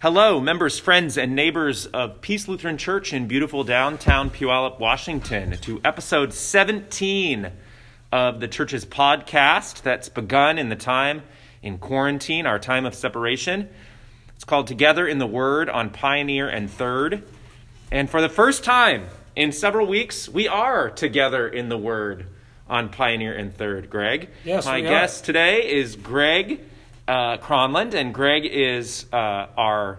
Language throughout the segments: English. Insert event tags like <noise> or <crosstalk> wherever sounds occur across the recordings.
Hello, members, friends, and neighbors of Peace Lutheran Church in beautiful downtown Puyallup, Washington, to episode 17 of the church's podcast that's begun in the time in quarantine, our time of separation. It's called Together in the Word on Pioneer and Third. And for the first time in several weeks, we are together in the Word on Pioneer and Third. Greg, Yes, my guest today is Greg uh, Cronland, and Greg is uh, our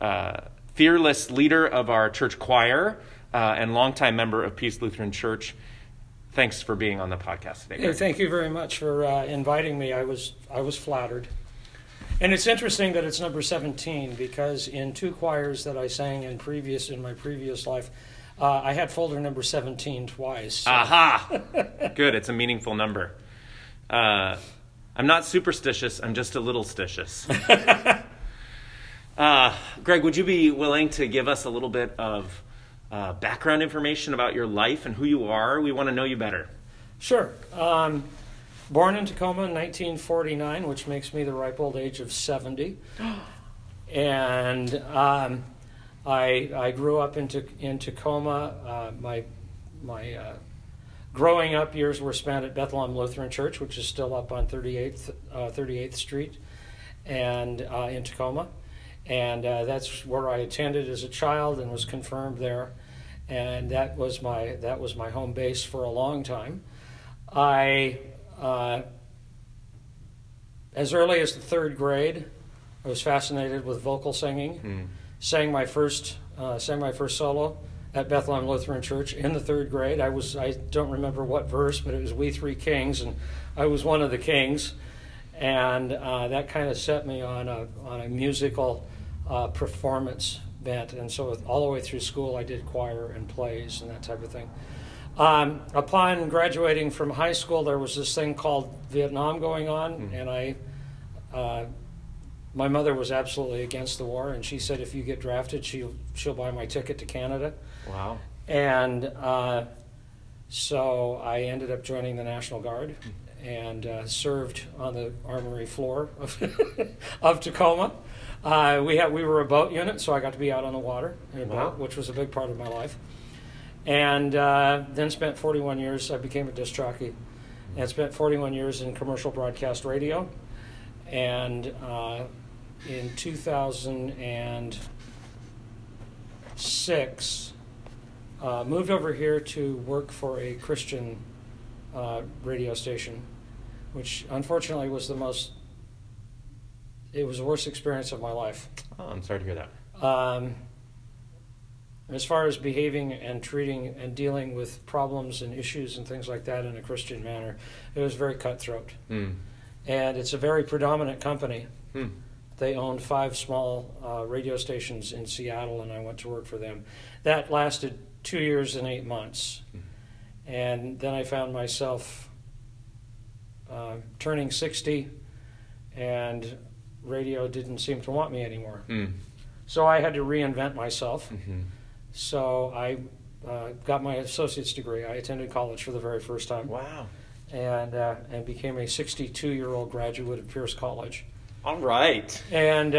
uh, fearless leader of our church choir uh, and longtime member of Peace Lutheran Church. Thanks for being on the podcast today. Hey, Greg. thank you very much for uh, inviting me. I was I was flattered, and it's interesting that it's number seventeen because in two choirs that I sang in previous in my previous life, uh, I had folder number seventeen twice. So- Aha! <laughs> Good. It's a meaningful number. Uh, I'm not superstitious. I'm just a little stitious. <laughs> uh, Greg, would you be willing to give us a little bit of uh, background information about your life and who you are? We want to know you better. Sure. Um, born in Tacoma in 1949, which makes me the ripe old age of 70. <gasps> and um, I, I grew up in, in Tacoma. Uh, my my uh, growing up years were spent at Bethlehem Lutheran Church, which is still up on 38th, uh, 38th Street and uh, in Tacoma. And uh, that's where I attended as a child and was confirmed there. And that was my that was my home base for a long time. I, uh, as early as the third grade, I was fascinated with vocal singing. Sang my first uh, sang my first solo at Bethlehem Lutheran Church in the third grade. I was I don't remember what verse, but it was "We Three Kings," and I was one of the kings, and uh, that kind of set me on a on a musical uh, performance bent. And so all the way through school, I did choir and plays and that type of thing. Um, upon graduating from high school, there was this thing called Vietnam going on, and I, uh, my mother was absolutely against the war, and she said if you get drafted, she'll she'll buy my ticket to Canada, Wow. and uh, so I ended up joining the National Guard and uh, served on the armory floor of, <laughs> of Tacoma. Uh, we had we were a boat unit, so I got to be out on the water in a Wow. boat, which was a big part of my life and uh, then spent 41 years. I became a disc jockey, and spent 41 years in commercial broadcast radio. And uh, in 2006, uh, moved over here to work for a Christian uh, radio station, which unfortunately was the most. It was the worst experience of my life. Oh, I'm sorry to hear that. Um, as far as behaving and treating and dealing with problems and issues and things like that in a Christian manner, it was very cutthroat. Mm. And it's a very predominant company. Hmm. They owned five small uh, radio stations in Seattle, and I went to work for them. That lasted two years and eight months. And then I found myself uh, turning 60, and radio didn't seem to want me anymore. Mm. So I had to reinvent myself. hmm So I uh, got my associate's degree. I attended college for the very first time, Wow. and uh, and became a 62 year old graduate of Pierce College. All right. And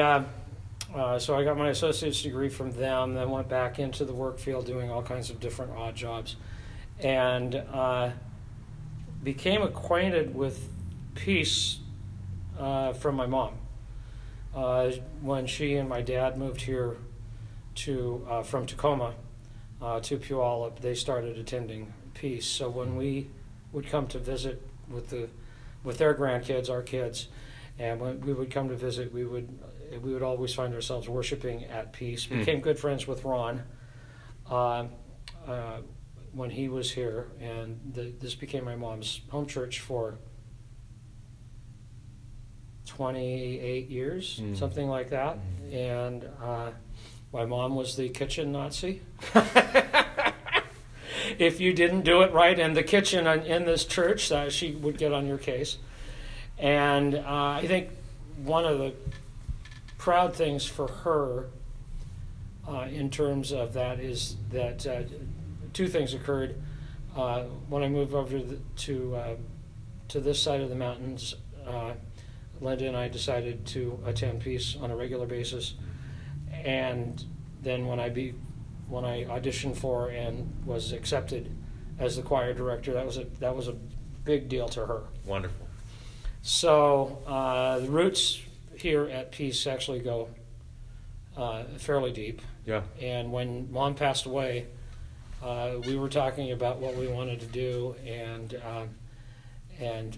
uh, so I got my associate's degree from them. Then went back into the work field, doing all kinds of different odd jobs, and uh, became acquainted with peace uh, from my mom. Uh, when she and my dad moved here to uh, from Tacoma to Puyallup, they started attending Peace. So when we would come to visit with the with their grandkids, our kids, and when we would come to visit, we would we would always find ourselves worshiping at Peace. Hmm. Became good friends with Ron uh, uh, when he was here, and the, this became my mom's home church for. 28 years, Mm. something like that. And uh, my mom was the kitchen Nazi. <laughs> if you didn't do it right in the kitchen in in this church, she would get on your case. And uh, I think one of the proud things for her uh, in terms of that is that uh, two things occurred. Uh, when I moved over to, the, to, uh, to this side of the mountains, uh, Linda and I decided to attend Peace on a regular basis. and then when I be when I auditioned for and was accepted as the choir director, that was a that was a big deal to her. Wonderful. So uh, the roots here at Peace actually go uh, fairly deep. Yeah. And when mom passed away, uh, we were talking about what we wanted to do, and um, and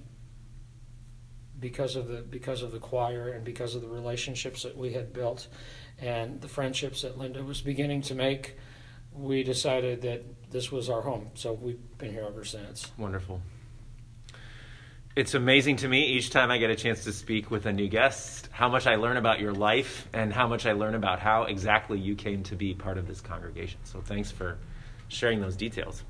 because of the because of the choir and because of the relationships that we had built, and the friendships that Linda was beginning to make, we decided that this was our home. So we've been here ever since. Wonderful. It's amazing to me each time I get a chance to speak with a new guest how much I learn about your life and how much I learn about how exactly you came to be part of this congregation. So thanks for sharing those details.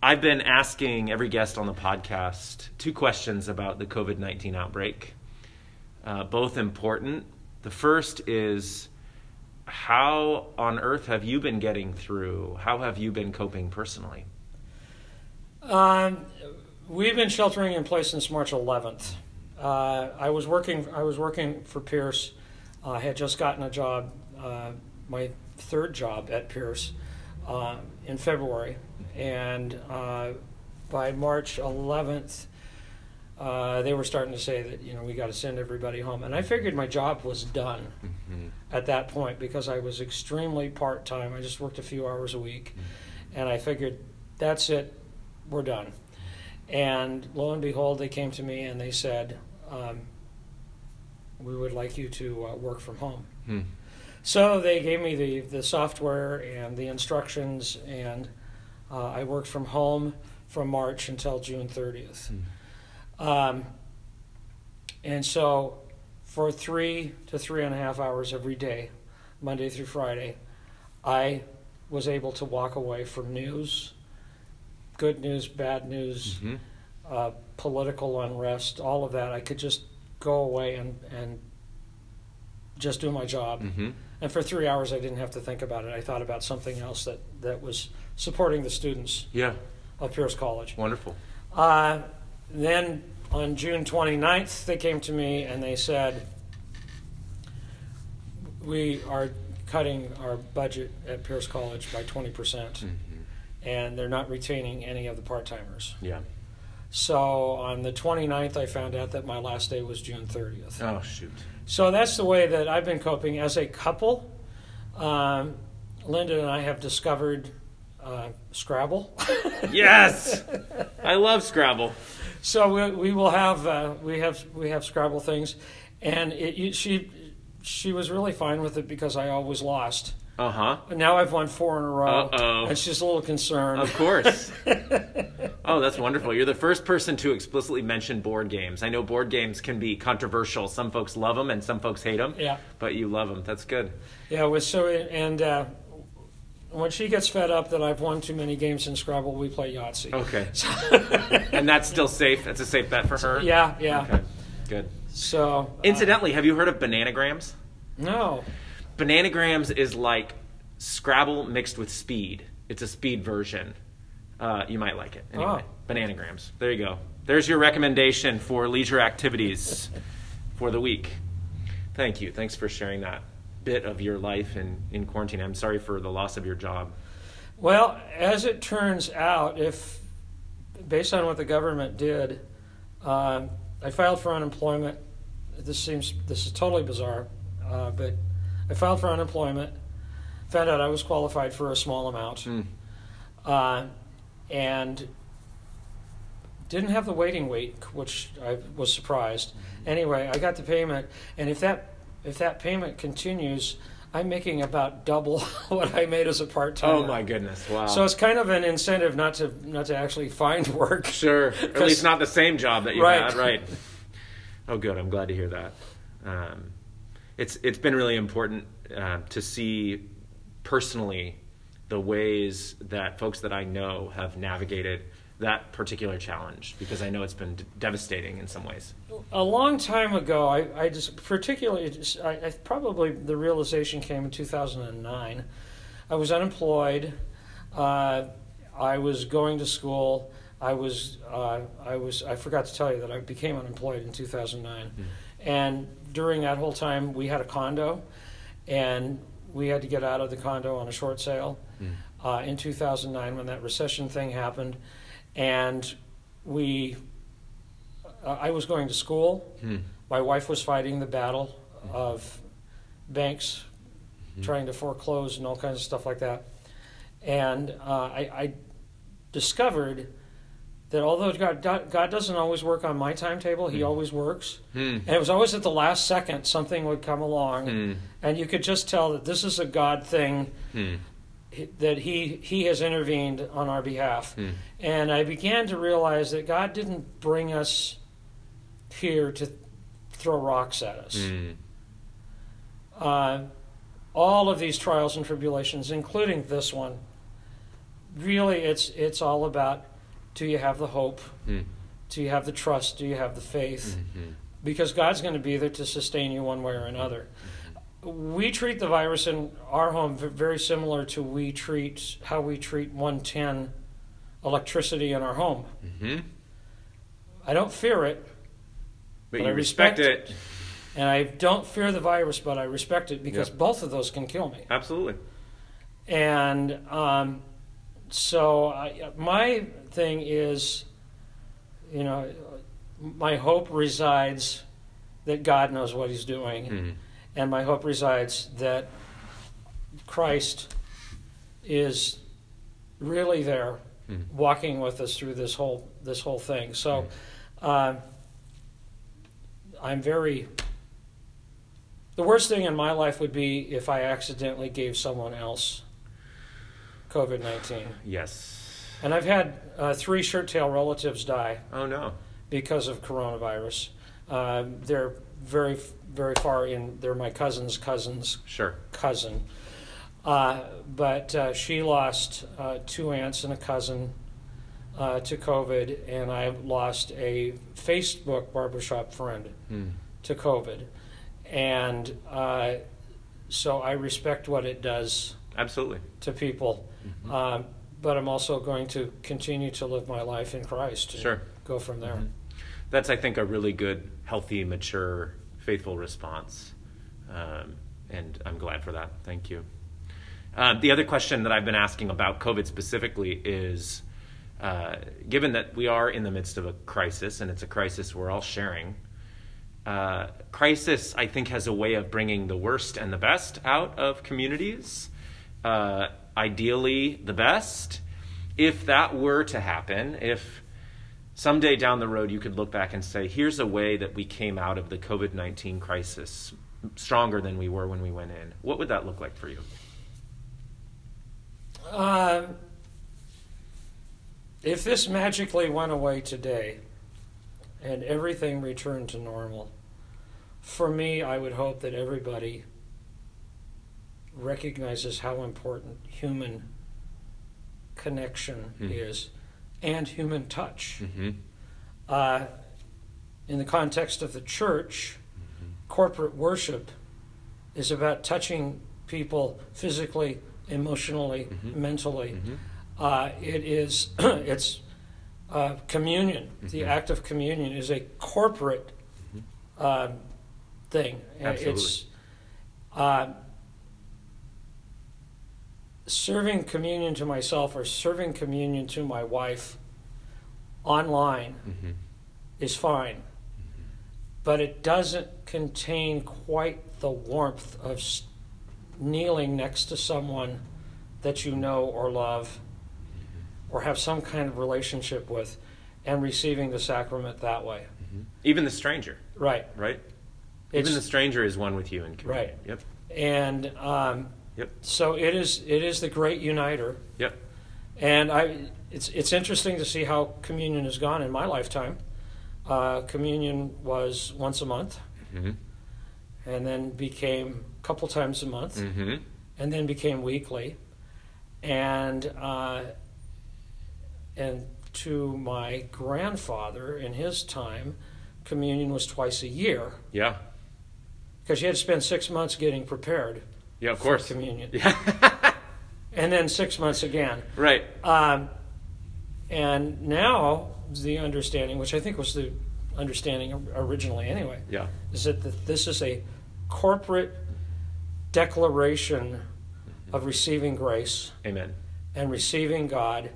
I've been asking every guest on the podcast two questions about the COVID 19 outbreak, uh, both important. The first is how on earth have you been getting through? How have you been coping personally? Um, we've been sheltering in place since March 11th. Uh, I was working. I was working for Pierce. Uh, I had just gotten a job, uh, my third job at Pierce, uh, in February, and uh, by March 11th, uh, they were starting to say that you know we got to send everybody home, and I figured my job was done Mm-hmm. at that point because I was extremely part time. I just worked a few hours a week, and I figured that's it, we're done. And lo and behold, they came to me and they said, um, "We would like you to uh, work from home." Hmm. So they gave me the, the software and the instructions, and uh, I worked from home from March until June 30th. Um, and so for three to three and a half hours every day, Monday through Friday, I was able to walk away from news, good news, bad news, Mhm. uh, political unrest, all of that. I could just go away and, and just do my job. Mm-hmm. And for three hours, I didn't have to think about it. I thought about something else that, that was supporting the students Yeah, of Pierce College. wonderful. Uh, then on June 29th, they came to me and they said, We are cutting our budget at Pierce College by 20%, Mm-hmm. And they're not retaining any of the part timers. Yeah. So on the 29th, I found out that my last day was June 30th. Oh shoot. So that's the way that I've been coping as a couple. Um, Linda and I have discovered uh, Scrabble. <laughs> Yes, I love Scrabble. so we, we will have uh, we have we have Scrabble things, and it, she she was really fine with it because I always lost. Uh huh. Now I've won four in a row. Uh-oh. And she's a little concerned. Of course. <laughs> oh, that's wonderful. You're the first person to explicitly mention board games. I know board games can be controversial. Some folks love them and some folks hate them. Yeah. But you love them. That's good. Yeah, with so and uh, when she gets fed up that I've won too many games in Scrabble, we play Yahtzee. Okay. <laughs> and that's still safe. That's a safe bet for her. Yeah, yeah. Okay. Good. So uh, Incidentally, have you heard of bananagrams? no. Bananagrams is like Scrabble mixed with speed. It's a speed version. Uh, you might like it. Anyway, Oh. bananagrams. There you go. There's your recommendation for leisure activities for the week. Thank you. Thanks for sharing that bit of your life in, in quarantine. I'm sorry for the loss of your job. Well, as it turns out, if based on what the government did, um, I filed for unemployment. This seems this is totally bizarre, uh, but I filed for unemployment. Found out I was qualified for a small amount, Hmm. uh, and didn't have the waiting week, which I was surprised. Anyway, I got the payment, and if that if that payment continues, I'm making about double <laughs> what I made as a part time. Oh my goodness! Wow. So it's kind of an incentive not to not to actually find work. <laughs> Sure. At <laughs> least not the same job that you Right. had, right? Oh, good. I'm glad to hear that. Um, it's it's been really important uh, to see personally the ways that folks that I know have navigated that particular challenge because I know it's been d- devastating in some ways. A long time ago, I, I just particularly just, I, I probably the realization came in 2009. I was unemployed. Uh, I was going to school. I was uh, I was I forgot to tell you that I became unemployed in 2009, and during that whole time we had a condo, and we had to get out of the condo on a short sale Mm. uh, in 2009 when that recession thing happened, and we. Uh, I was going to school. Hmm. My wife was fighting the battle of banks Mhm. trying to foreclose and all kinds of stuff like that. And uh, I, I discovered that although God, God, doesn't always work on my timetable, He Mm. always works. Hmm. And it was always at the last second something would come along, Hmm. and you could just tell that this is a God thing Hmm. that He He has intervened on our behalf. Hmm. And I began to realize that God didn't bring us here to throw rocks at us. Hmm. Uh, all of these trials and tribulations, including this one, really it's it's all about do you have the hope? Hmm. Do you have the trust? Do you have the faith? Mhm. Because God's going to be there to sustain you one way or another. We treat the virus in our home very similar to we treat how we treat 110 electricity in our home. Mhm. I don't fear it, But But you I respect, respect it. and I don't fear the virus, but I respect it because Yep. both of those can kill me. Absolutely. And um, so I, my thing is, you know, my hope resides that God knows what He's doing, Hmm. and my hope resides that Christ is really there, Hmm. walking with us through this whole this whole thing. So. Uh, I'm very. The worst thing in my life would be if I accidentally gave someone else COVID 19. Yes. And I've had uh, three shirt tail relatives die Oh no. because of coronavirus. Uh, they're very, very far in, they're my cousin's cousin's Sure. cousin. Uh, but uh, she lost uh, two aunts and a cousin uh, to COVID, and I lost a Facebook barbershop friend Hmm. to COVID. And uh, so I respect what it does Absolutely. to people. Mhm. Um, but I'm also going to continue to live my life in Christ and Sure. go from there. Mhm. That's, I think, a really good, healthy, mature, faithful response. Um, and I'm glad for that. Thank you. Um, the other question that I've been asking about COVID specifically is uh, given that we are in the midst of a crisis, and it's a crisis we're all sharing, uh, crisis, I think, has a way of bringing the worst and the best out of communities. Uh, ideally, the best. If that were to happen, if someday down the road you could look back and say, here's a way that we came out of the COVID 19 crisis stronger than we were when we went in, what would that look like for you? Um, if this magically went away today and everything returned to normal, for me, I would hope that everybody recognizes how important human connection Hmm. is and human touch. Mm-hmm. Uh, in the context of the church, corporate worship is about touching people physically, emotionally, Mhm. mentally. Mm-hmm. Uh, it is <clears throat> it's uh, communion. The Mhm. act of communion is a corporate uh, thing. Uh, Absolutely. It's uh, serving communion to myself or serving communion to my wife online Mm-hmm. is fine, but it doesn't contain quite the warmth of kneeling next to someone that you know or love or have some kind of relationship with and receiving the sacrament that way. Mm-hmm. Even the stranger, Right. right? It's, Even the stranger is one with you in communion. Right. Yep. and um, Yep. so it is. It is the great uniter. Yep. And I, it's it's interesting to see how communion has gone in my lifetime. Uh, communion was once a month, Mm-hmm. and then became a couple times a month, Mm-hmm. and then became weekly. And uh, and to my grandfather in his time, communion was twice a year Yeah. because you had to spend six months getting prepared Yeah, of course. communion, Yeah. <laughs> and then six months again. right. Um, and now the understanding, which I think was the understanding originally anyway, Yeah. is that th- this is a corporate declaration of receiving grace Amen. and receiving God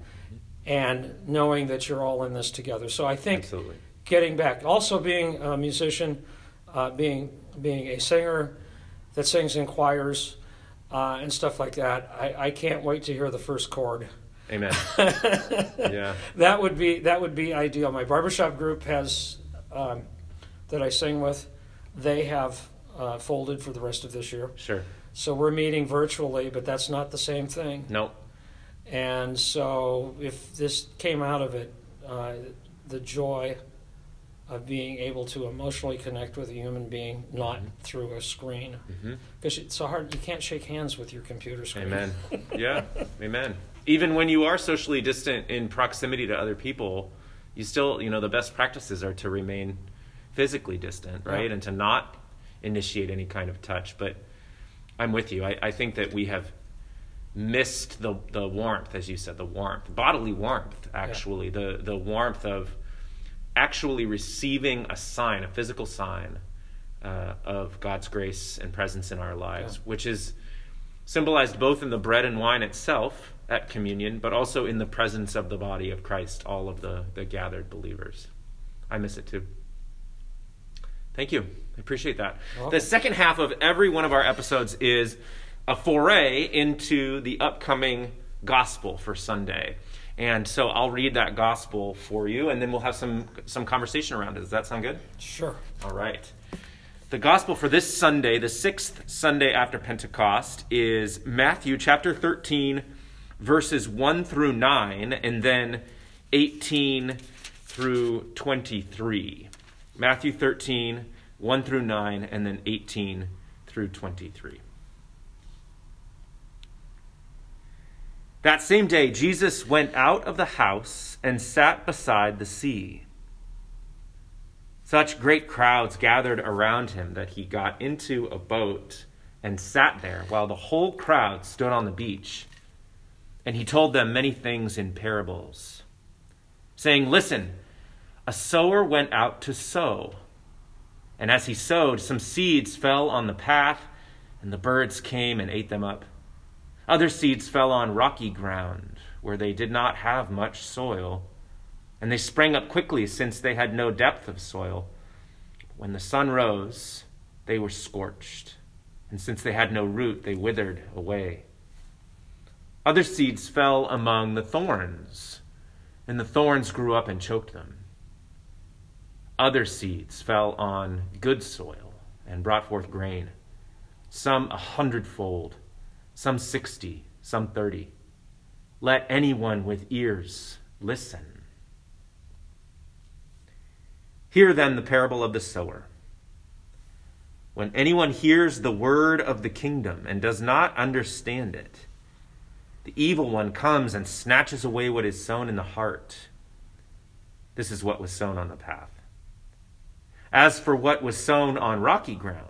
and knowing that you're all in this together. So I think Absolutely. getting back, also being a musician, uh, being being a singer that sings in choirs uh, and stuff like that, I, I can't wait to hear the first chord. Amen. <laughs> yeah. That would be that would be ideal. My barbershop group has um, that I sing with. They have uh, folded for the rest of this year, Sure. so we're meeting virtually, but that's not the same thing. Nope. And so, if this came out of it, uh, the joy of being able to emotionally connect with a human being, not mm-hmm. through a screen, mm-hmm. because it's so hard. You can't shake hands with your computer screen. Amen. <laughs> Yeah. Amen. Even when you are socially distant in proximity to other people, you still, you know, the best practices are to remain physically distant, right? Yeah. And to not initiate any kind of touch. But I'm with you. I, I think that we have missed the the warmth, as you said, the warmth, bodily warmth, actually, the the warmth of actually receiving a sign, a physical sign uh, of God's grace and presence in our lives, Yeah. which is symbolized both in the bread and wine itself at communion, but also in the presence of the body of Christ, all of the, the gathered believers. I miss it too. Thank you. I appreciate that. The second half of every one of our episodes is a foray into the upcoming gospel for Sunday. And so I'll read that gospel for you, and then we'll have some, some conversation around it. Does that sound good? Sure. All right. The gospel for this Sunday, the sixth Sunday after Pentecost, is Matthew chapter 13, verses 1 through 9, and then 18 through 23. Matthew 13, 1 through 9, and then 18 through 23. That same day, Jesus went out of the house and sat beside the sea. Such great crowds gathered around him that he got into a boat and sat there while the whole crowd stood on the beach. And he told them many things in parables, saying, Listen, a sower went out to sow. And as he sowed, some seeds fell on the path, and the birds came and ate them up. Other seeds fell on rocky ground, where they did not have much soil and they sprang up quickly since they had no depth of soil. When the sun rose, they were scorched, and since they had no root, they withered away. Other seeds fell among the thorns, and the thorns grew up and choked them. Other seeds fell on good soil and brought forth grain, some a hundredfold, some sixty, some thirty. Let anyone with ears listen. Hear then the parable of the sower. When anyone hears the word of the kingdom and does not understand it, the evil one comes and snatches away what is sown in the heart. This is what was sown on the path. As for what was sown on rocky ground,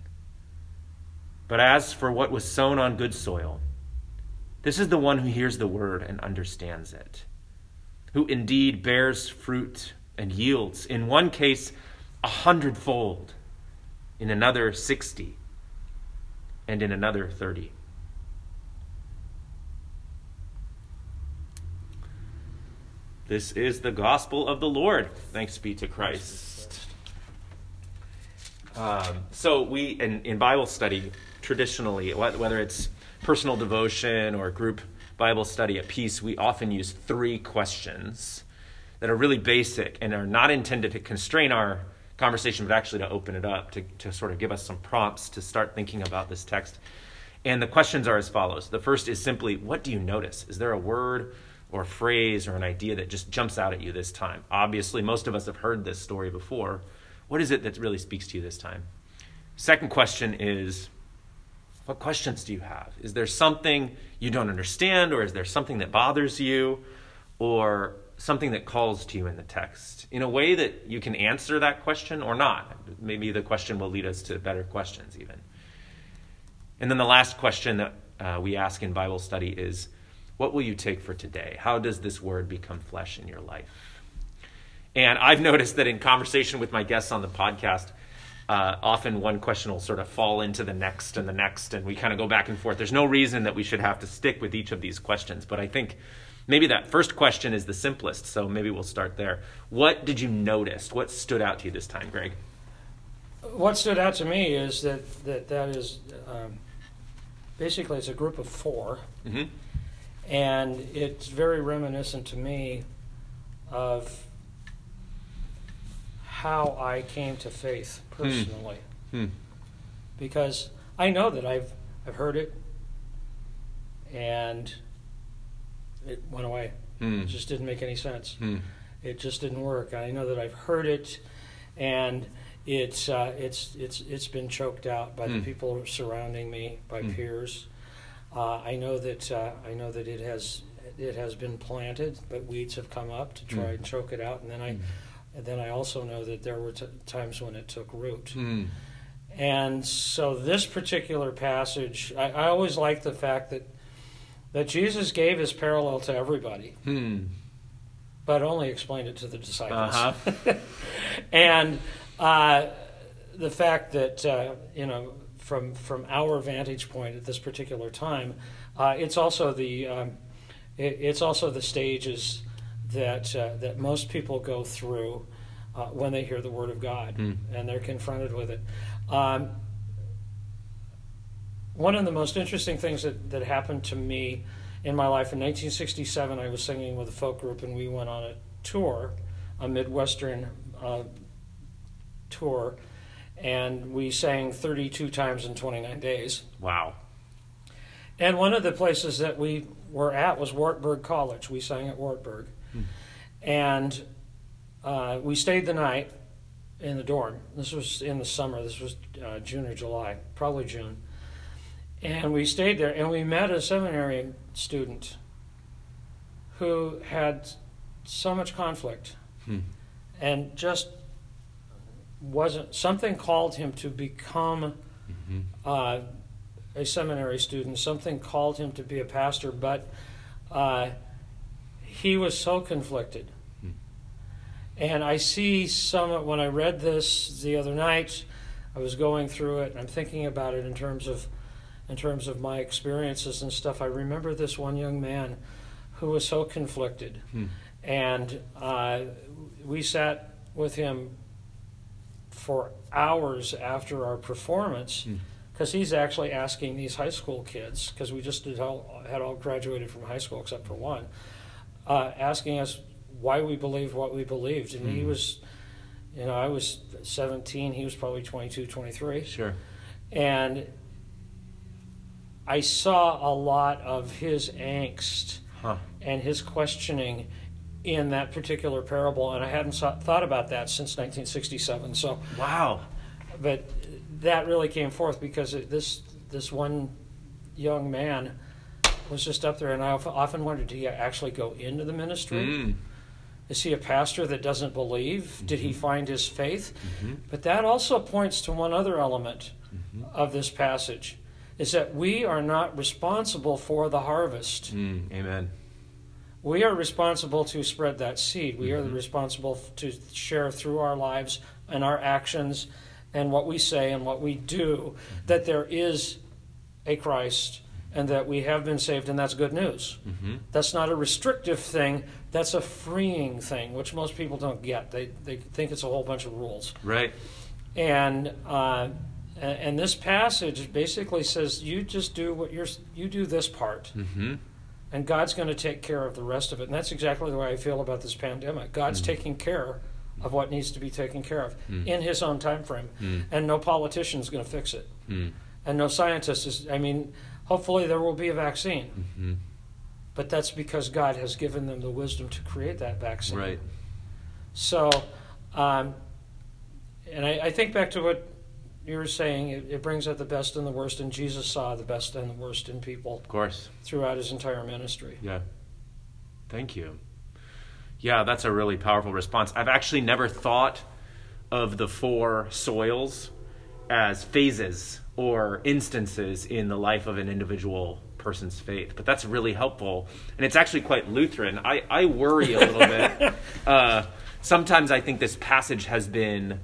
But as for what was sown on good soil, this is the one who hears the word and understands it, who indeed bears fruit and yields, in one case, a hundredfold, in another, sixty, and in another, thirty. This is the gospel of the Lord. Thanks be to Christ. Um, so, we, in, in Bible study, traditionally, whether it's personal devotion or group Bible study at peace, we often use three questions that are really basic and are not intended to constrain our conversation, but actually to open it up, to, to sort of give us some prompts to start thinking about this text. And the questions are as follows. The first is simply, what do you notice? Is there a word or a phrase or an idea that just jumps out at you this time? Obviously, most of us have heard this story before. What is it that really speaks to you this time? Second question is, What questions do you have? Is there something you don't understand, or is there something that bothers you, or something that calls to you in the text in a way that you can answer that question or not? Maybe the question will lead us to better questions, even. And then the last question that uh, we ask in Bible study is what will you take for today? How does this word become flesh in your life? And I've noticed that in conversation with my guests on the podcast, uh, often one question will sort of fall into the next and the next, and we kind of go back and forth. There's no reason that we should have to stick with each of these questions, but I think maybe that first question is the simplest, so maybe we'll start there. What did you notice? What stood out to you this time, Greg? What stood out to me is that that, that is um, basically it's a group of 4 mm-hmm. and it's very reminiscent to me of how I came to faith personally. Hmm. Because I know that I've I've heard it and it went away. Hmm. It just didn't make any sense. Hmm. It just didn't work. I know that I've heard it and it's uh, it's it's it's been choked out by the Hmm. people surrounding me, by Hmm. peers. Uh, I know that uh, I know that it has it has been planted, but weeds have come up to try Hmm. and choke it out. And then I and then I also know that there were t- times when it took root. Hmm. And so this particular passage, I, I always like the fact that that Jesus gave his parallel to everybody, Hmm. but only explained it to the disciples. Uh-huh. <laughs> and uh, the fact that uh, you know from from our vantage point at this particular time, uh, it's also the um, it, it's also the stages that uh, that most people go through uh, when they hear the word of God Hmm. and they're confronted with it. Um, one of the most interesting things that, that happened to me in my life in 1967, I was singing with a folk group and we went on a tour, a Midwestern uh, tour, and we sang 32 times in 29 days. Wow. And one of the places that we were at was Wartburg College. We sang at Wartburg. And uh, we stayed the night in the dorm. This was in the summer. This was uh, June or July, probably June. And we stayed there and we met a seminary student who had so much conflict Hmm. and just wasn't, something called him to become Mm-hmm. uh, a seminary student. Something called him to be a pastor, but uh, he was so conflicted. Hmm. And I see some, when I read this the other night, I was going through it and I'm thinking about it in terms of, in terms of my experiences and stuff. I remember this one young man who was so conflicted. Hmm. And uh, we sat with him for hours after our performance Hmm. because he's actually asking these high school kids because we just all, had all graduated from high school except for one uh, asking us why we believed what we believed and he Hmm. was you know i was 17 he was probably 22 23 Sure. and i saw a lot of his angst Huh. and his questioning in that particular parable and i hadn't thought about that since 1967 so Wow. but that really came forth because this this one young man was just up there, and I often wondered, did he actually go into the ministry? Mm. Is he a pastor that doesn't believe? Did he find his faith? Mhm. But that also points to one other element Mhm. of this passage, is that we are not responsible for the harvest. Mm. Amen. We are responsible to spread that seed. We are Mhm. responsible to share through our lives and our actions and what we say and what we do that there is a Christ and that we have been saved, and that's good news. Mm-hmm. That's not a restrictive thing, that's a freeing thing, which most people don't get. They, they think it's a whole bunch of rules. Right. And uh, and this passage basically says you just do what you're you do this part Mm-hmm. and God's going to take care of the rest of it. And that's exactly the way I feel about this pandemic. God's Mm. taking care of what needs to be taken care of Mm. in His own time frame, Mm. and no politician's going to fix it, Mm. and no scientist is. I mean, hopefully there will be a vaccine, Mm-hmm. but that's because God has given them the wisdom to create that vaccine. Right. So, um, and I, I think back to what you were saying it, it brings out the best and the worst, and Jesus saw the best and the worst in people Of course. throughout his entire ministry. Yeah. Thank you. Yeah, that's a really powerful response. I've actually never thought of the four soils as phases or instances in the life of an individual person's faith, but that's really helpful. And it's actually quite Lutheran. I, I worry a little bit. <laughs> Uh, sometimes I think this passage has been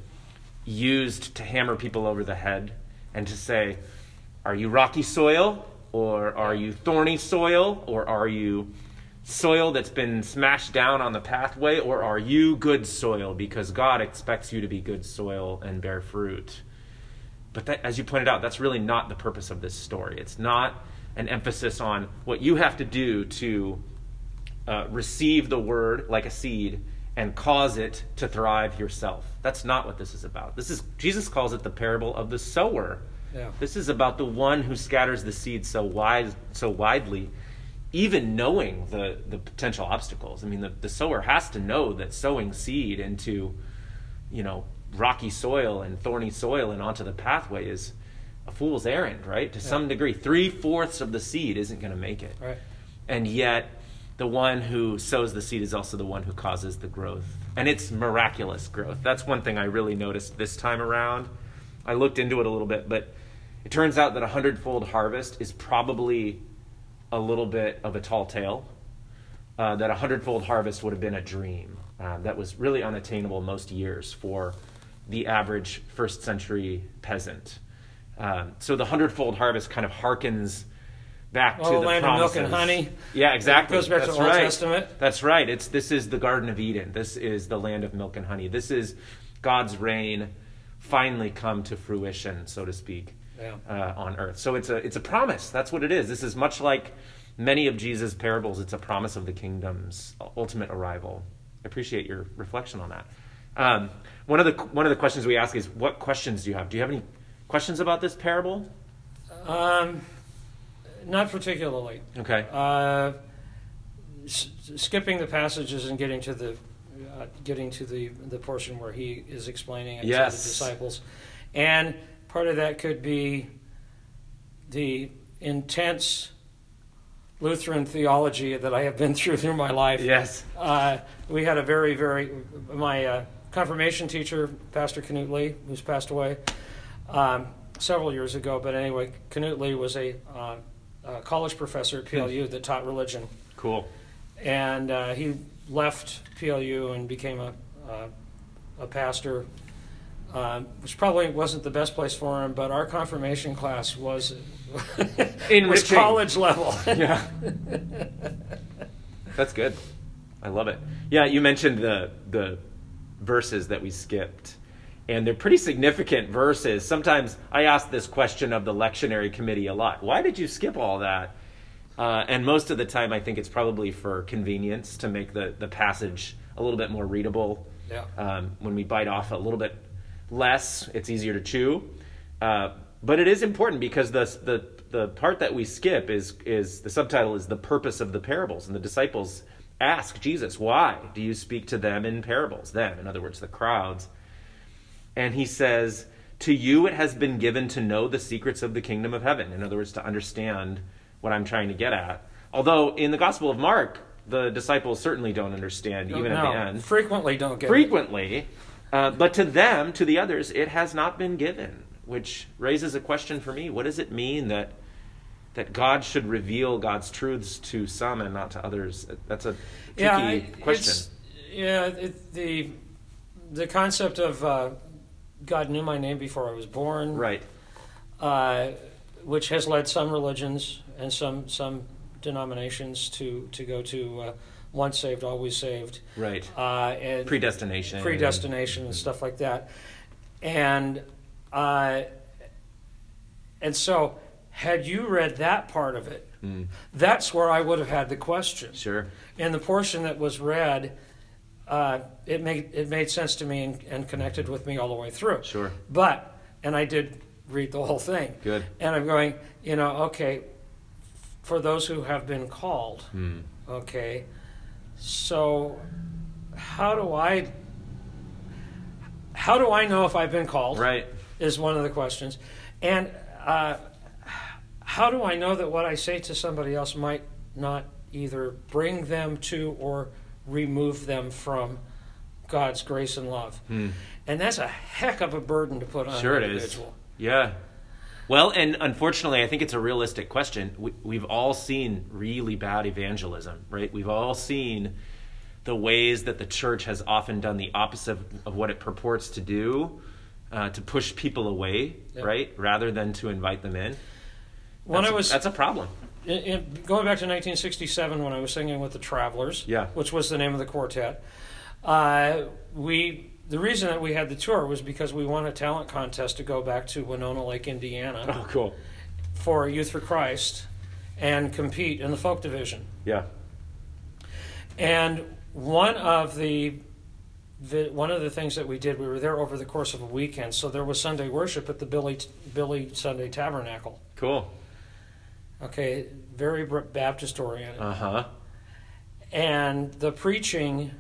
used to hammer people over the head and to say, are you rocky soil or are you thorny soil or are you soil that's been smashed down on the pathway or are you good soil because God expects you to be good soil and bear fruit? But that, as you pointed out, that's really not the purpose of this story. It's not an emphasis on what you have to do to uh, receive the word like a seed and cause it to thrive yourself. That's not what this is about. This is Jesus calls it the parable of the sower. Yeah. This is about the one who scatters the seed so wide, so widely, even knowing the, the potential obstacles. I mean, the, the sower has to know that sowing seed into, you know, rocky soil and thorny soil and onto the pathway is a fool's errand, right? To some degree, three fourths of the seed isn't going to make it. Right. And yet, the one who sows the seed is also the one who causes the growth. And it's miraculous growth. That's one thing I really noticed this time around. I looked into it a little bit, but it turns out that a hundredfold harvest is probably a little bit of a tall tale. Uh, that a hundredfold harvest would have been a dream uh, that was really unattainable most years for the average first century peasant. Um, so the hundredfold harvest kind of harkens back Oh, to the land of milk and honey. Yeah, exactly. It goes back to That's Old right. Testament. That's right. It's this is the Garden of Eden. This is the land of milk and honey. This is God's reign finally come to fruition, so to speak, Yeah. uh, on earth. So it's a it's a promise. That's what it is. This is much like many of Jesus' parables. It's a promise of the kingdom's ultimate arrival. I appreciate your reflection on that. Um, one of the one of the questions we ask is, what questions do you have? Do you have any questions about this parable? Um, not particularly. Okay. Uh, s- skipping the passages and getting to the uh, getting to the the portion where he is explaining it to the disciples, and part of that could be the intense Lutheran theology that I have been <laughs> through through my life. Yes. Uh, we had a very, very, my uh, confirmation teacher, Pastor Knut Lee, who's passed away um, several years ago, but anyway, Knut Lee was a, uh, a college professor at PLU that taught religion. Cool. And uh, he left PLU and became a, uh, a pastor, um, which probably wasn't the best place for him, but our confirmation class was, <laughs> was college level. <laughs> Yeah. That's good. I love it. Yeah, you mentioned the the verses that we skipped. And they're pretty significant verses. Sometimes I ask this question of the lectionary committee a lot. Why did you skip all that? Uh, and most of the time, I think it's probably for convenience to make the, the passage a little bit more readable. Yeah. Um, when we bite off a little bit less, it's easier to chew. Uh, but it is important because the, the, the part that we skip is, is the subtitle is the purpose of the parables. And the disciples ask Jesus, Why do you speak to them in parables? Them, in other words, the crowds. And he says, To you it has been given to know the secrets of the kingdom of heaven. In other words, to understand what I'm trying to get at. Although in the Gospel of Mark, the disciples certainly don't understand, even at the end. Frequently don't get it. Frequently. Uh, but to them, to the others, it has not been given, which raises a question for me. What does it mean that that God should reveal God's truths to some and not to others? That's a tricky yeah, I- question. yeah, it, the the concept of uh, God knew my name before I was born, Right. uh, which has led some religions and some some denominations to to go to uh, once saved, always saved, Right. uh, and Predestination. predestination and stuff like that, and uh, and so had you read that part of it, Mm, that's where I would have had the question. sure. In the portion that was read, uh, it made it made sense to me and, and connected with me all the way through. Sure. But and I did read the whole thing, Good. and I'm going, you know, okay, for those who have been called, Mm. okay, so how do I how do I know if I've been called? Right. is one of the questions. And uh, how do I know that what I say to somebody else might not either bring them to or remove them from God's grace and love? Hmm. And that's a heck of a burden to put on Sure an it is. individual. Yeah. Well, and unfortunately, I think it's a realistic question. We, we've all seen really bad evangelism, right? We've all seen the ways that the church has often done the opposite of, what it purports to do, uh, to push people away, Yeah. right, rather than to invite them in. When that's, I was that's a problem. in, in, going back to 1967 when I was singing with the Travelers, Yeah. which was the name of the quartet, uh, we the reason that we had the tour was because we won a talent contest to go back to Winona Lake, Indiana, Oh, cool. for Youth for Christ and compete in the folk division. Yeah. And one of the, the one of the things that we did, we were there over the course of a weekend. So there was Sunday worship at the Billy Billy Sunday Tabernacle. Cool. Okay, very Baptist oriented. Uh huh. and the preaching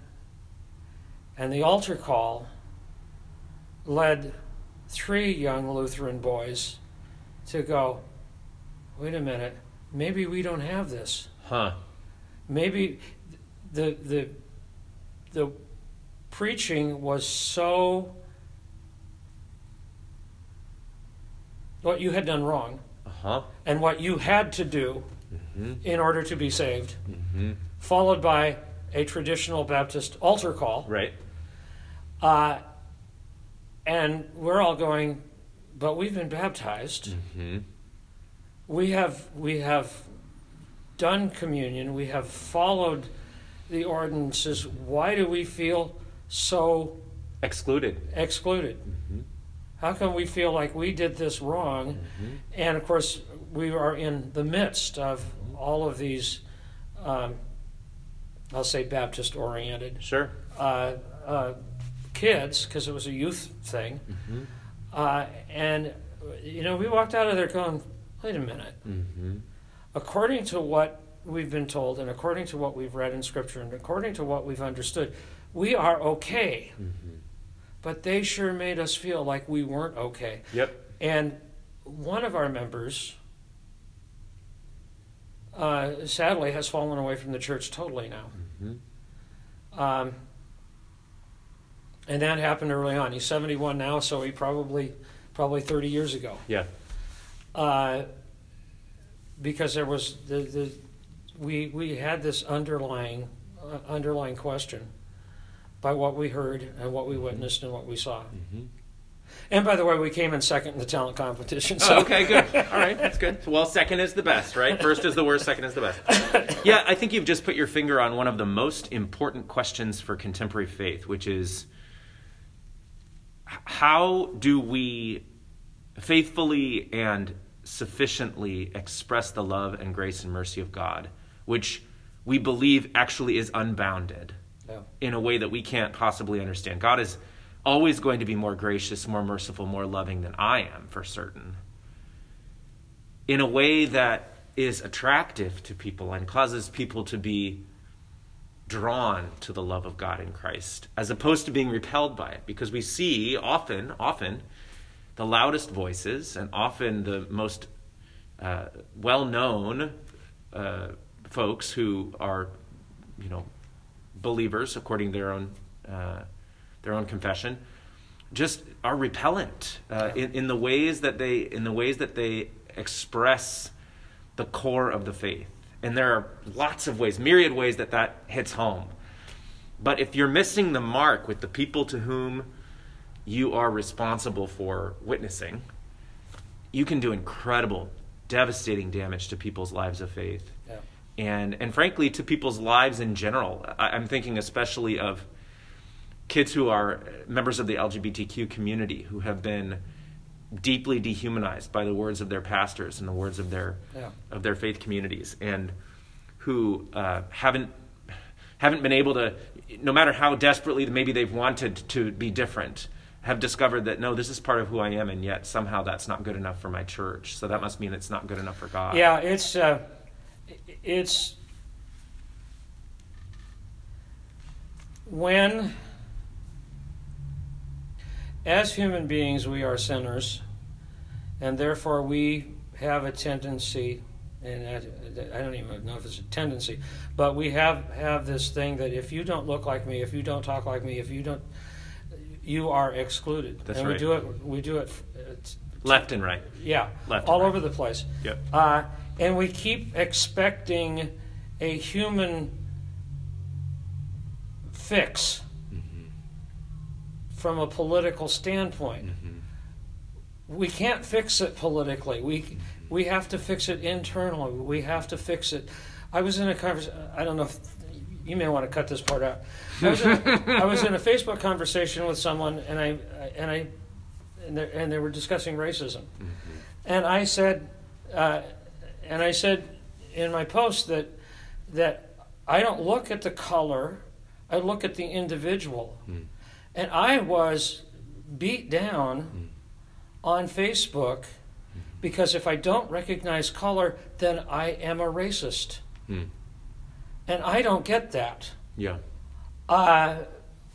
and the altar call led three young Lutheran boys to go, wait a minute, maybe we don't have this. Huh. Maybe the the the preaching was so what you had done wrong Uh huh. and what you had to do hmm in order to be saved, hmm followed by a traditional Baptist altar call. Right. Uh, and we're all going, but we've been baptized. hmm We have we have done communion. We have followed the ordinances. Why do we feel so Excluded. excluded? hmm How come we feel like we did this wrong? hmm And of course, we are in the midst of all of these, um, I'll say Baptist oriented Sure. uh, uh, kids, because it was a youth thing. hmm Uh, and, you know, we walked out of there going, wait a minute. hmm According to what we've been told, and according to what we've read in Scripture, and according to what we've understood, we are okay. hmm But they sure made us feel like we weren't okay. Yep. And one of our members, uh, sadly, has fallen away from the church totally now. Mm-hmm. Um, and that happened early on. He's 71 now, so he probably probably 30 years ago. Yeah. Uh, because there was the, the we we had this underlying uh, underlying question by what we heard and what we witnessed and what we saw. hmm And by the way, we came in second in the talent competition. So Oh, okay, good. <laughs> All right, that's good. Well, second is the best, right? First is the worst, second is the best. <laughs> Yeah, I think you've just put your finger on one of the most important questions for contemporary faith, which is how do we faithfully and sufficiently express the love and grace and mercy of God, which we believe actually is unbounded In a way that we can't possibly understand. God is always going to be more gracious, more merciful, more loving than I am, for certain. In a way that is attractive to people and causes people to be drawn to the love of God in Christ, as opposed to being repelled by it. Because we see often, often, the loudest voices and often the most uh, well known uh, folks who are, you know, believers according to their own uh, their own confession, just are repellent uh, in, in the ways that they in the ways that they express the core of the faith. And there are lots of ways, myriad ways that that hits home. But if you're missing the mark with the people to whom you are responsible for witnessing, you can do incredible, devastating damage to people's lives of faith. And and frankly to people's lives in general. I, I'm thinking especially of kids who are members of the LGBTQ community who have been deeply dehumanized by the words of their pastors and the words of their Yeah. of their faith communities, and who uh, haven't haven't been able to, no matter how desperately maybe they've wanted to be different, have discovered that no, this is part of who I am, and yet somehow that's not good enough for my church. So that must mean it's not good enough for God. Yeah, it's uh, it's when as human beings, we are sinners, and therefore we have a tendency, and I, I don't even know if it's a tendency, but we have have this thing that if you don't look like me, if you don't talk like me, if you don't, you are excluded. That's and right. we do it. We do it. it's- Left and right. yeah, Left all right. over the place. Yep. Uh, and we keep expecting a human fix mm-hmm. from a political standpoint. Mm-hmm. We can't fix it politically. We mm-hmm. we have to fix it internally. We have to fix it. I was in a conversation. I don't know if you may want to cut this part out. I was in I was in a <laughs> Facebook conversation with someone, and I and I and they, and they were discussing racism, and I said, uh, and I said in my post that that I don't look at the color, I look at the individual, and I was beat down on Facebook because if I don't recognize color, then I am a racist, Hmm. and I don't get that. Yeah. Uh,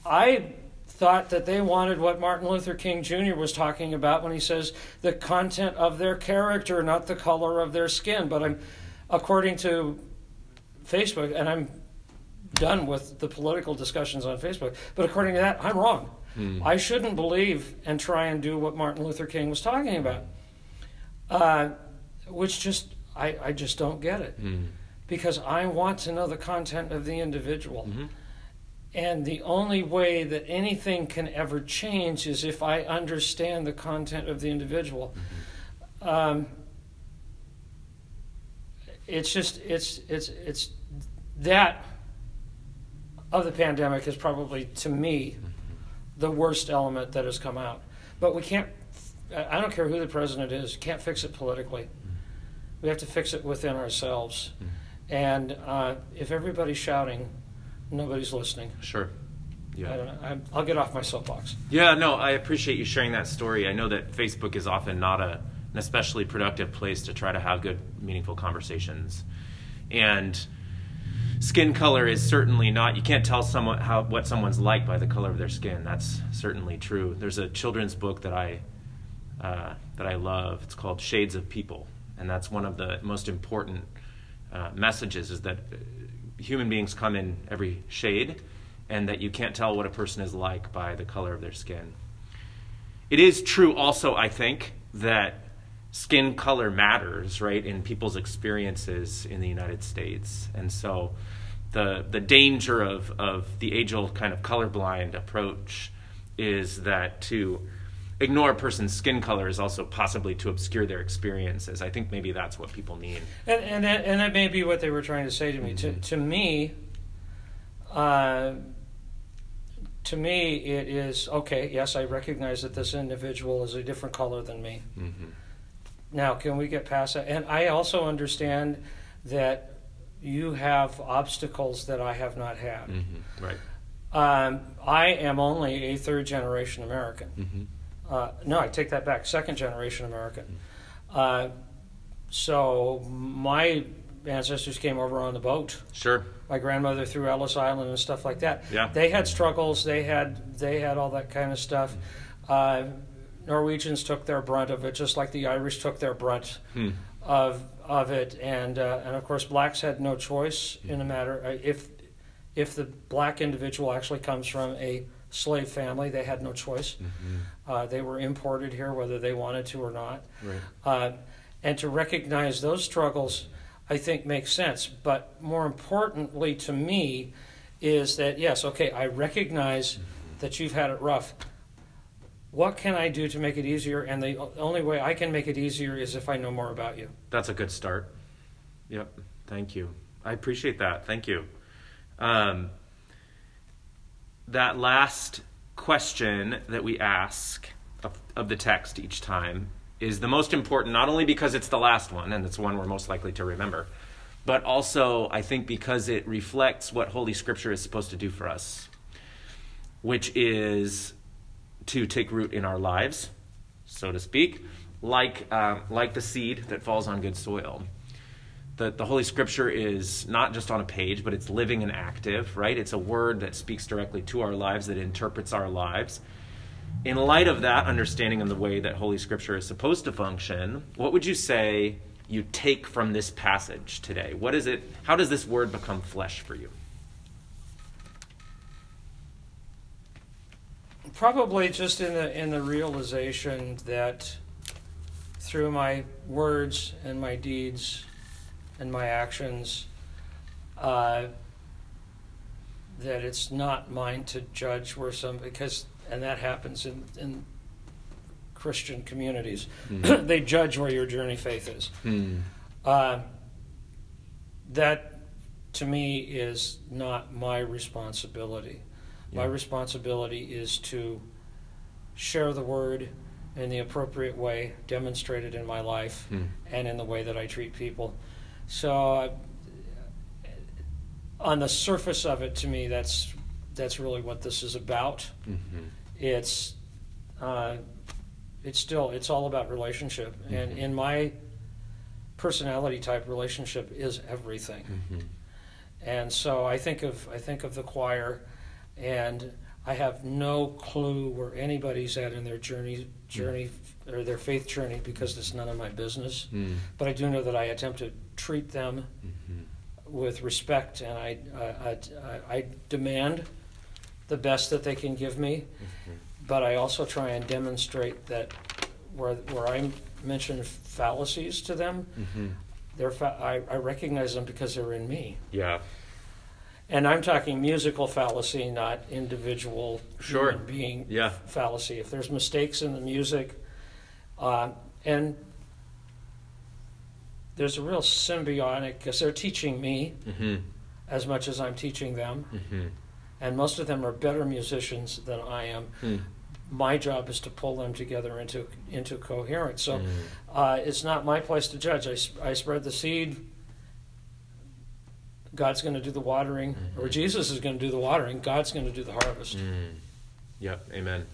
I thought that they wanted what Martin Luther King Jr. was talking about when he says the content of their character, not the color of their skin. But I'm, according to Facebook, and I'm done with the political discussions on Facebook, but according to that, I'm wrong. I shouldn't believe and try and do what Martin Luther King was talking about, uh, which just, I, I just don't get it Mm. because I want to know the content of the individual. Mhm. And the only way that anything can ever change is if I understand the content of the individual. Um, it's just it's it's it's that of the pandemic is probably to me the worst element that has come out. But we can't. I don't care who the president is. Can't fix it politically. We have to fix it within ourselves. And uh, if everybody's shouting, nobody's listening. Sure. Yeah. I don't know. I'm, I'll get off my soapbox. Yeah, no, I appreciate you sharing that story. I know that Facebook is often not a, an especially productive place to try to have good, meaningful conversations. And skin color is certainly not, you can't tell someone how, what someone's like by the color of their skin. That's certainly true. There's a children's book that I, uh, that I love. It's called Shades of People. And that's one of the most important uh, messages is that human beings come in every shade and that you can't tell what a person is like by the color of their skin. It is true also, I think, that skin color matters, right, in people's experiences in the United States. And so the the danger of, of the age old kind of colorblind approach is that to ignore a person's skin color is also possibly to obscure their experiences. I think maybe that's what people mean. And and that, and that may be what they were trying to say to me. To to me, uh, to me, it is okay. Yes, I recognize that this individual is a different color than me. Mm-hmm. Now, can we get past that? And I also understand that you have obstacles that I have not had. Mm-hmm. Right. Um, I am only a third generation American. Mm-hmm. Uh, no, I take that back. Second generation American. Uh, so my ancestors came over on the boat. Sure. My grandmother through Ellis Island and stuff like that. Yeah. They had struggles. They had they had all that kind of stuff. Uh, Norwegians took their brunt of it, just like the Irish took their brunt Hmm. of of it, and uh, and of course blacks had no choice in the matter. Uh, If if the black individual actually comes from a slave family, they had no choice. Mm-hmm. Uh, they were imported here, whether they wanted to or not. Right. Uh, and to recognize those struggles, I think makes sense. But more importantly to me, is that yes, okay, I recognize that you've had it rough. What can I do to make it easier? And the only way I can make it easier is if I know more about you. That's a good start. Yep. Thank you. I appreciate that. Thank you. Um, that last question that we ask of, of the text each time is the most important, not only because it's the last one and it's one we're most likely to remember, but also I think because it reflects what Holy Scripture is supposed to do for us, which is to take root in our lives, so to speak, like uh, like the seed that falls on good soil. The, the Holy Scripture is not just on a page, but it's living and active, right? It's a word that speaks directly to our lives, that interprets our lives. in light of that understanding and the way that Holy Scripture is supposed to function, what would you say you take from this passage today? What is it? How does this word become flesh for you? Probably just in the in the realization that through my words and my deeds and my actions, uh, that it's not mine to judge where some because and that happens in in Christian communities. Mm. <clears throat> they judge where your journey faith is. Mm. Uh, that to me is not my responsibility. Yeah. My responsibility is to share the word in the appropriate way, demonstrated in my life mm. and in the way that I treat people. So, uh, on the surface of it, to me, that's that's really what this is about. Mm-hmm. It's uh, it's still it's all about relationship, mm-hmm. and in my personality type, relationship is everything. Mm-hmm. And so I think of I think of the choir, and I have no clue where anybody's at in their journey journey mm. or their faith journey because it's none of my business. Mm. But I do know that I attempt to treat them mm-hmm. with respect, and I, I, I, I, demand the best that they can give me. Mm-hmm. But I also try and demonstrate that where where I mention fallacies to them, mm-hmm. they're fa- I, I recognize them because they're in me. Yeah. And I'm talking musical fallacy, not individual sure. human being yeah. fallacy. If there's mistakes in the music, uh, and there's a real symbiotic because they're teaching me mm-hmm. as much as I'm teaching them, mm-hmm. and most of them are better musicians than I am. Mm. My job is to pull them together into into coherence. So mm. uh, it's not my place to judge. I, I spread the seed God's going to do the watering, mm-hmm. or Jesus is going to do the watering. God's going to do the harvest. Mm. Yep. Amen.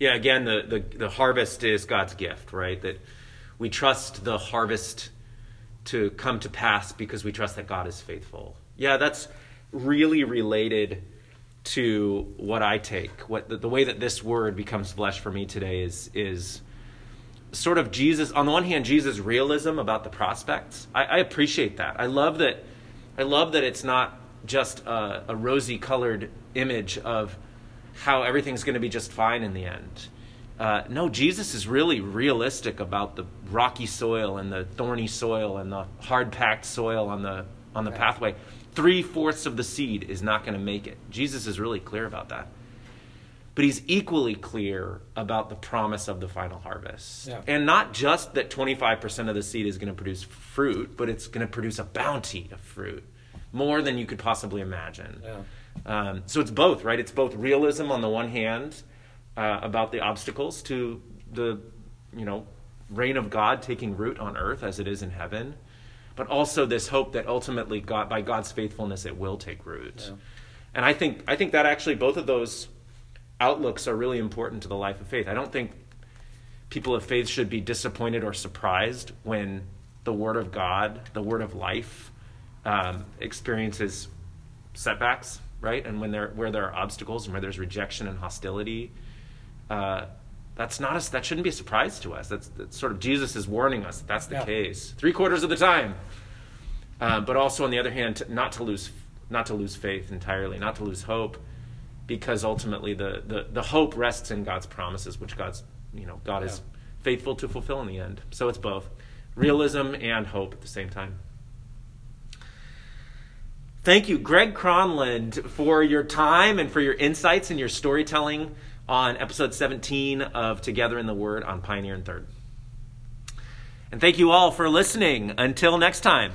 Yeah. Again, the, the the harvest is God's gift, right? That we trust the harvest to come to pass because we trust that God is faithful. Yeah, that's really related to what I take. What the, the way that this word becomes flesh for me today is is sort of Jesus. On the one hand, Jesus' realism about the prospects. I, I appreciate that. I love that I love that it's not just a, a rosy colored image of how everything's going to be just fine in the end. Uh, no, Jesus is really realistic about the rocky soil and the thorny soil and the hard packed soil on the on the right. pathway. Three fourths of the seed is not going to make it. Jesus is really clear about that. But he's equally clear about the promise of the final harvest. Yeah. And not just that 25% of the seed is going to produce fruit, but it's going to produce a bounty of fruit, more than you could possibly imagine. Yeah. Um, so it's both, right? It's both realism on the one hand uh, about the obstacles to the, you know, reign of God taking root on earth as it is in heaven, but also this hope that ultimately God, by God's faithfulness, it will take root. Yeah. And I think I think that actually both of those outlooks are really important to the life of faith. I don't think people of faith should be disappointed or surprised when the Word of God, the Word of life, um, experiences setbacks, right? And when there where there are obstacles and where there's rejection and hostility, uh, that's not us. That shouldn't be a surprise to us. That's, that's sort of Jesus is warning us that that's the yeah. case three quarters of the time. Uh, but also on the other hand, not to lose not to lose faith entirely, not to lose hope because ultimately the, the, the hope rests in God's promises, which God's you know God yeah. is faithful to fulfill in the end. So it's both realism and hope at the same time. Thank you, Greg Cronland, for your time and for your insights and your storytelling on episode 17 of Together in the Word on Pioneer and Third. And thank you all for listening. Until next time.